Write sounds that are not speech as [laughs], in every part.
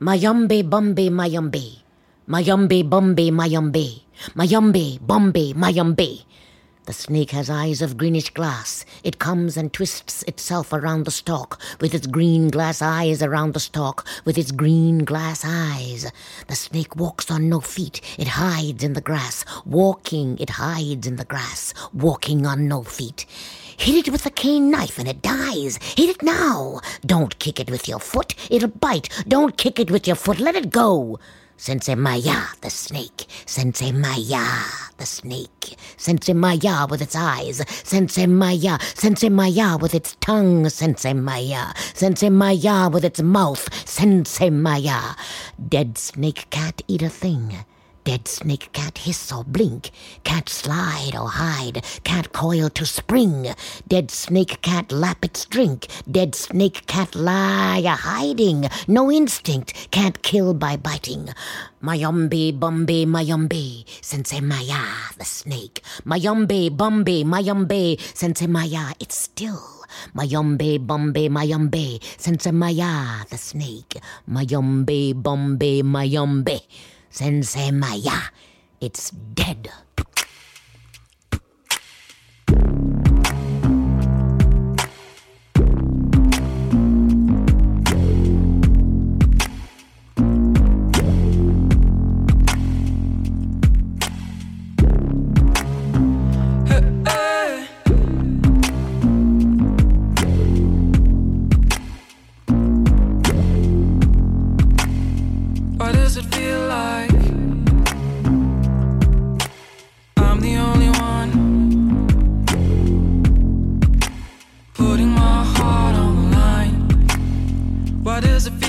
Mayumbe bumbe mayumbe. Mayumbe bumbe mayumbe. Mayumbe bumbe mayumbe. The snake has eyes of greenish glass. It comes and twists itself around the stalk, with its green glass eyes around the stalk, with its green glass eyes. The snake walks on no feet. It hides in the grass. Walking, it hides in the grass. Walking on no feet. Hit it with a cane knife and it dies. Hit it now. Don't kick it with your foot. It'll bite. Don't kick it with your foot. Let it go. Sensemayá, the snake. Sensemayá, the snake. Sensemayá with its eyes. Sensemayá. Sensei Maya with its tongue. Sensemayá. Sensei Maya with its mouth. Sensemayá. Dead snake can't eat a thing. Dead snake can't hiss or blink, can't slide or hide, can't coil to spring. Dead snake can't lap its drink, dead snake can't lie a hiding, no instinct, can't kill by biting. Mayumbe, bumbe, mayumbe, Sensemayá, the snake. Mayumbe, bumbe, mayumbe, Sensemayá, it's still. Mayumbe, bumbe, mayumbe, Sensemayá, the snake. Mayumbe, bumbe, mayumbe. Sensemayá, it's dead. Why does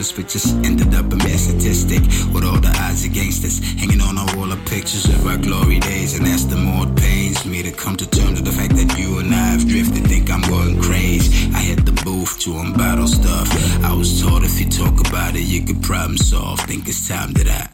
of but just ended up a mere statistic? With all the odds against us, hanging on a wall of pictures of our glory days, and that's the more it pains me to come to terms with the fact that you and I have drifted. Think I'm going crazy. I hit the booth to unbottle stuff. I was told if you talk about it, you could problem solve. Think it's time that I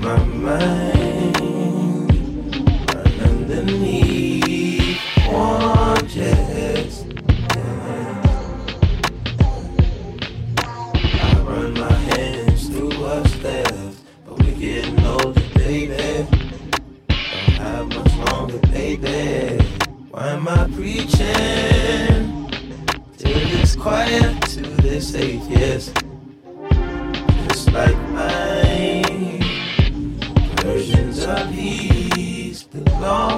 my mind run underneath chest. I run my hands through what's left, but we're getting older, baby. Don't have much longer, baby. Why am I preaching till it's quiet to this atheist? Just these belong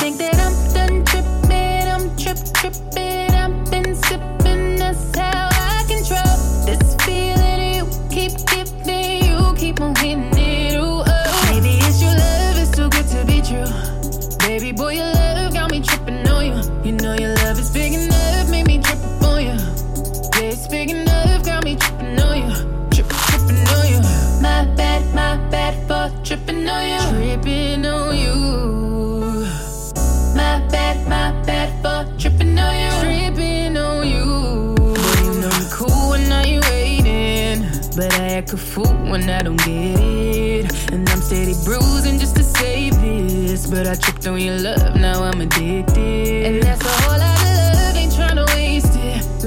Love is big enough, made me trip on you. Yeah, it's big enough, got me tripping on you. Trip, tripping on you. My bad, my bad for tripping on you. Tripping on you. My bad, my bad for tripping on you. Tripping on you. Boy, you know you cool when now you waiting. But I act a fool when I don't get it. And I'm steady bruising just to save this. But I tripped on your love, now I'm addicted. And that's a whole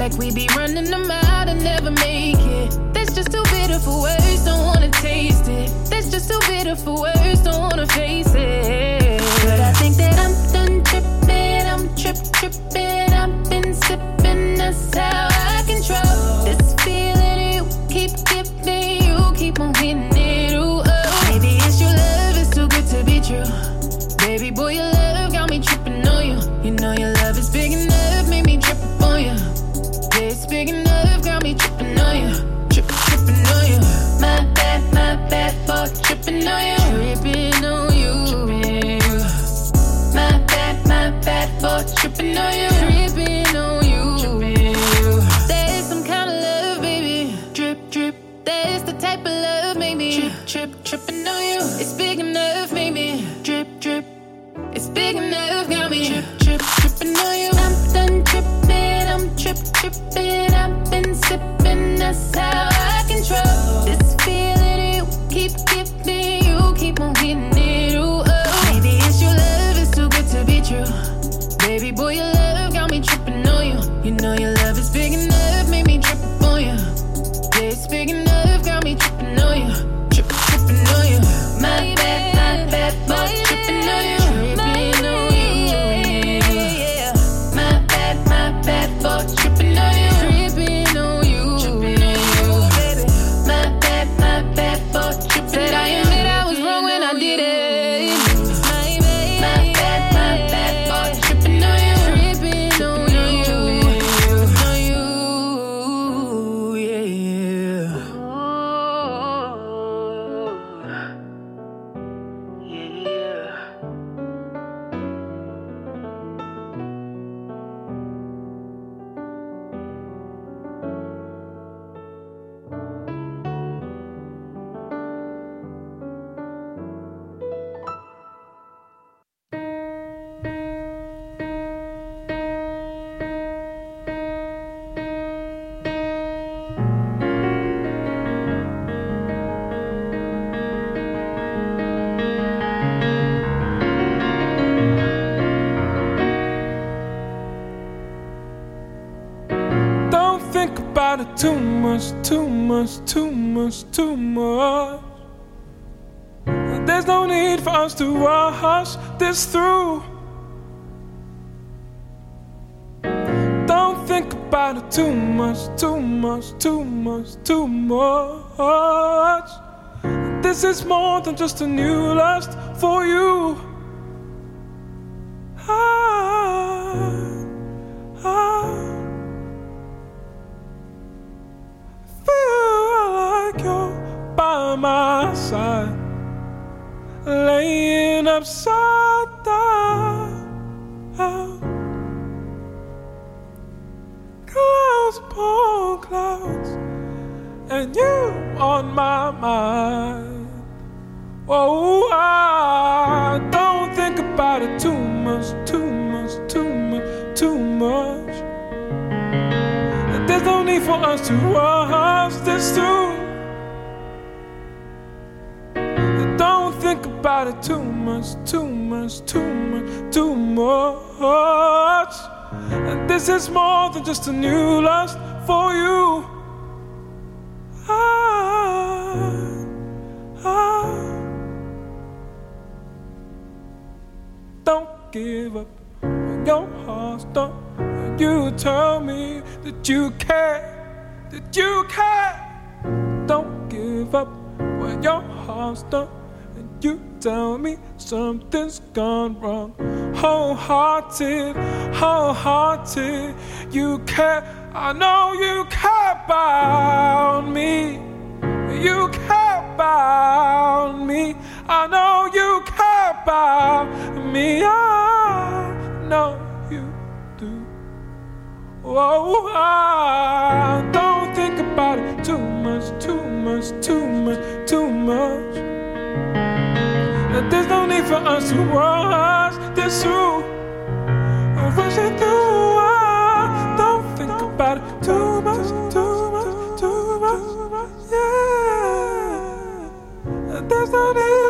Like we be running them out and never make it. That's just too bitter for words, don't wanna taste it. That's just too bitter for words, don't wanna face it. But I think that I'm done tripping, I'm trip tripping. I've been sipping, that's how I control this feeling you keep giving. You keep on hitting it. Ooh, oh. Maybe it's your love, it's too good to be true. Baby boy, your love got me tripping on you. You know your it's big enough, got me tripping on you. Trip, tripping on you. My bad, my bad for tripping on you. Tripping on you. My bad, my bad for tripping on you. Much, too much, too much, too much. There's no need for us to rush this through. Don't think about it too much, too much, too much, too much. This is more than just a new lust for you. Upside down. Clouds upon clouds, and you on my mind. Oh, I don't think about it too much, too much, too much, too much. There's no need for us to rush this through. About it too much, too much, too much, too much. And this is more than just a new lust for you. Ah, ah. Don't give up your heart's. When you tell me that you care, that you care. Don't give up when your heart's done. And you tell me something's gone wrong. Wholehearted, wholehearted, you care. I know you care about me. You care about me. I know you care about me. I know you do. Oh, I don't think about it too much, too much, too much, too much. That There's no need for us to rush this through. Rush it through. I don't think about it too much, too much, too much. Yeah. There's no need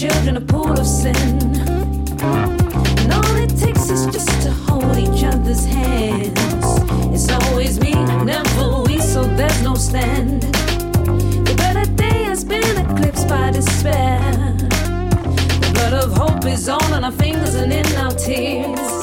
children a pool of sin. And all it takes is just to hold each other's hands. It's always me, never we, so there's no stand. The better day has been eclipsed by despair. The blood of hope is on on our fingers and in our tears.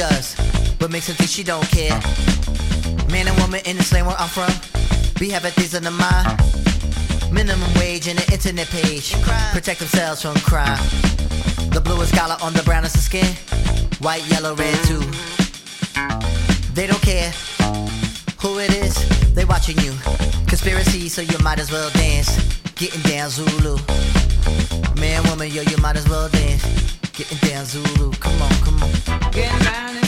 Does. But makes him think she don't care. Man and woman in this land where I'm from. We have a things on the mind. Minimum wage and an internet page. Protect themselves from crime. The bluest collar on the brownest of skin. White, yellow, red too. They don't care who it is. They watching you. Conspiracy, so you might as well dance. Getting down Zulu. Man, woman, yo, you might as well dance. Getting down Zulu. Come on, come on. Getting down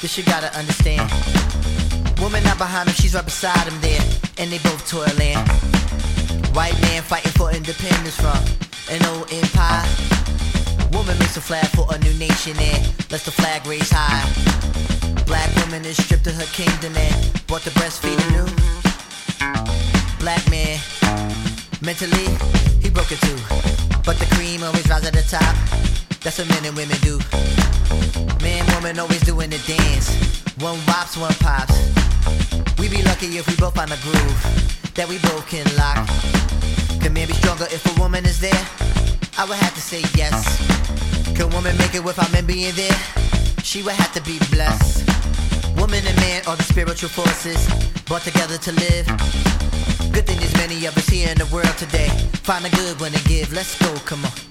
This you gotta understand. Woman not behind him, she's right beside him there. And they both toiling. White man fighting for independence from an old empire. Woman makes a flag for a new nation and lets the flag raise high. Black woman is stripped of her kingdom and brought to breastfeed anew. Black man, mentally, he broke it too. But the cream always rises at the top. That's what men and women do. Man, woman always doing the dance. One wops, one pops. We be lucky if we both find a groove that we both can lock. Can man be stronger if a woman is there? I would have to say yes. Can woman make it without men being there? She would have to be blessed. Woman and man are the spiritual forces brought together to live. Good thing there's many of us here in the world today. Find the good when they give. Let's go, come on.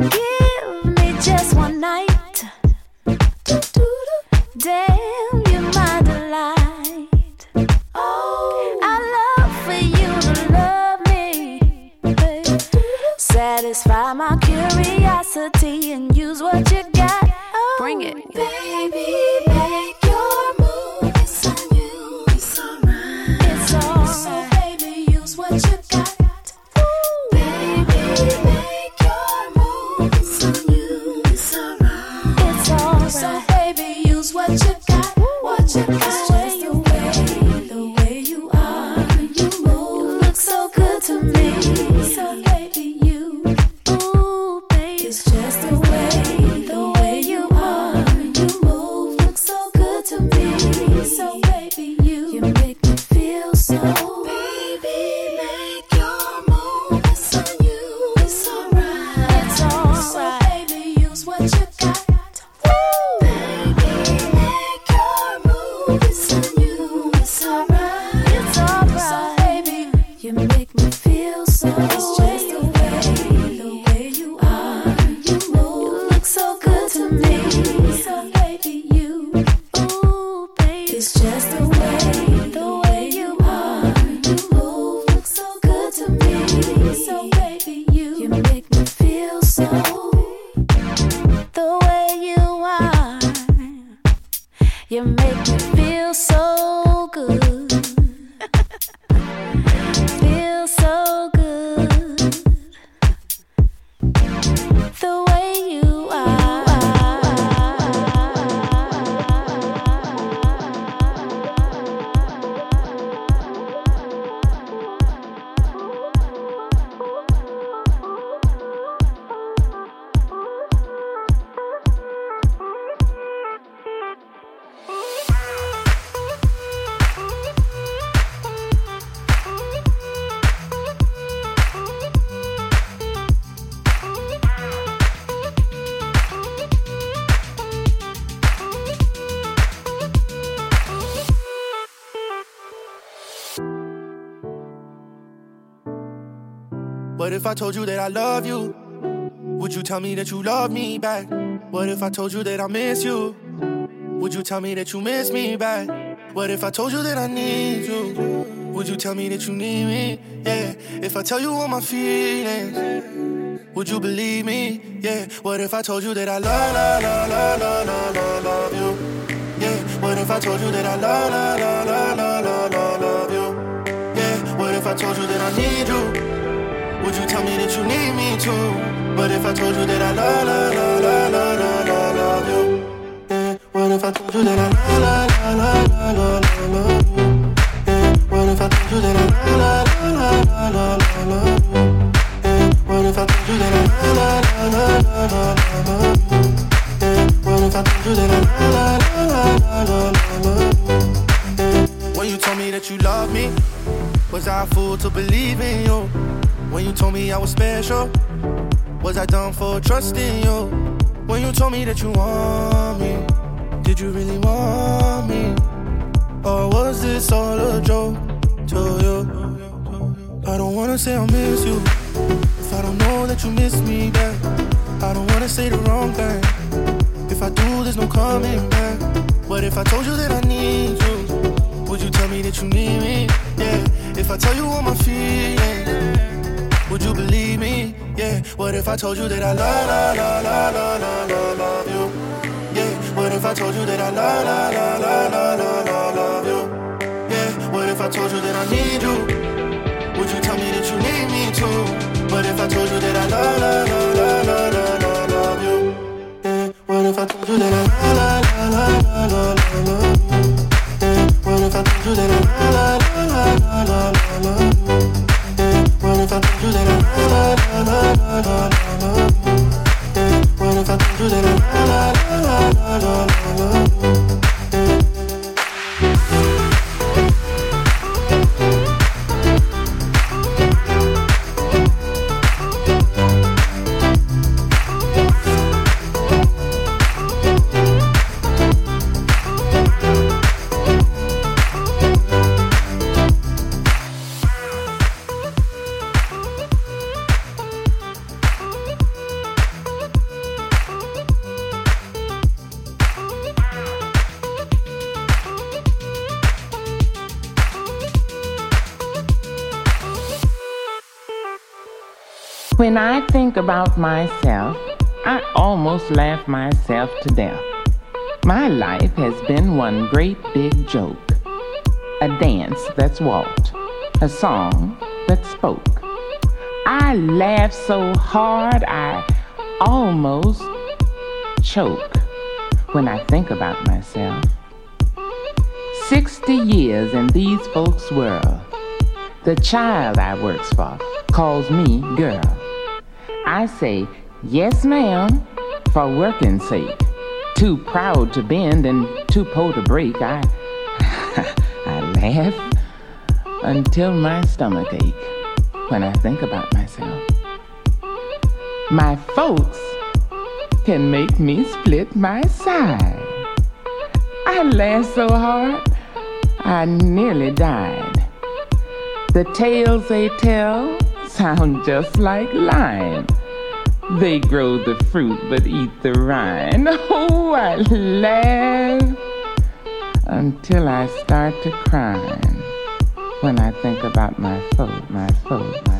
Give me just one night. Damn, if I told you that I love you? Would you tell me that you love me back? What if I told you that I miss you? Would you tell me that you miss me back? What if I told you that I need you? Would you tell me that you need me? Yeah. If I tell you all my feelings, would you believe me? Yeah. What if I told you that I love, love, love, love, love, love, love you? Yeah. What if I told you that I love, love, love, love, love, love, love you? Yeah. What if I told you that I need you? Would you tell me that you need me too? But if I told you that I love, love, love, love, love, love, love you? Yeah. What if I told you that I love, love, love, love, love, love, love you? Yeah. What if I told you that I love, love, love, love, love, love you? What if I told you that I love, love, love, love, love, love you? What if I told you that I love, love, love, love, love, love you? When you told me that you love me, was I a fool to believe in you? When you told me I was special, was I dumb for trusting you? When you told me that you want me, did you really want me? Or was this all a joke to you? I don't wanna say I miss you if I don't know that you miss me back. I don't wanna say the wrong thing. If I do, there's no coming back. What if I told you that I need you? Would you tell me that you need me? Yeah. If I tell you all my feelings. Would you believe me? Yeah. What if I told you that I love, love, love, love, love, love, love you? Yeah. What if I told you that I love, love, love, love, love, love, love you? Yeah. What if I told you that I need you? Would you tell me that you need me too? What if I told you that I love, love, love, love, love, love, love you? Yeah. What if I told you that I love, love, love, love, love, love you? Yeah. What if I told you that I if I told you that I love, love, love, love, love you? Yeah. What if I told you that I love, love, love, love, love, love When I think about myself, I almost laugh myself to death. My life has been one great big joke. A dance that's walked, a song that spoke. I laugh so hard I almost choke when I think about myself. 60 years in these folks' world. The child I works for calls me girl. I say, yes ma'am, for working sake. Too proud to bend and too poor to break. I, [laughs] I laugh until my stomach ache when I think about myself. My folks can make me split my side. I laughed so hard, I nearly died. The tales they tell sound just like lying. They grow the fruit but eat the rind. [laughs] Oh, I laugh until I start to cry when I think about my folk, my folk, my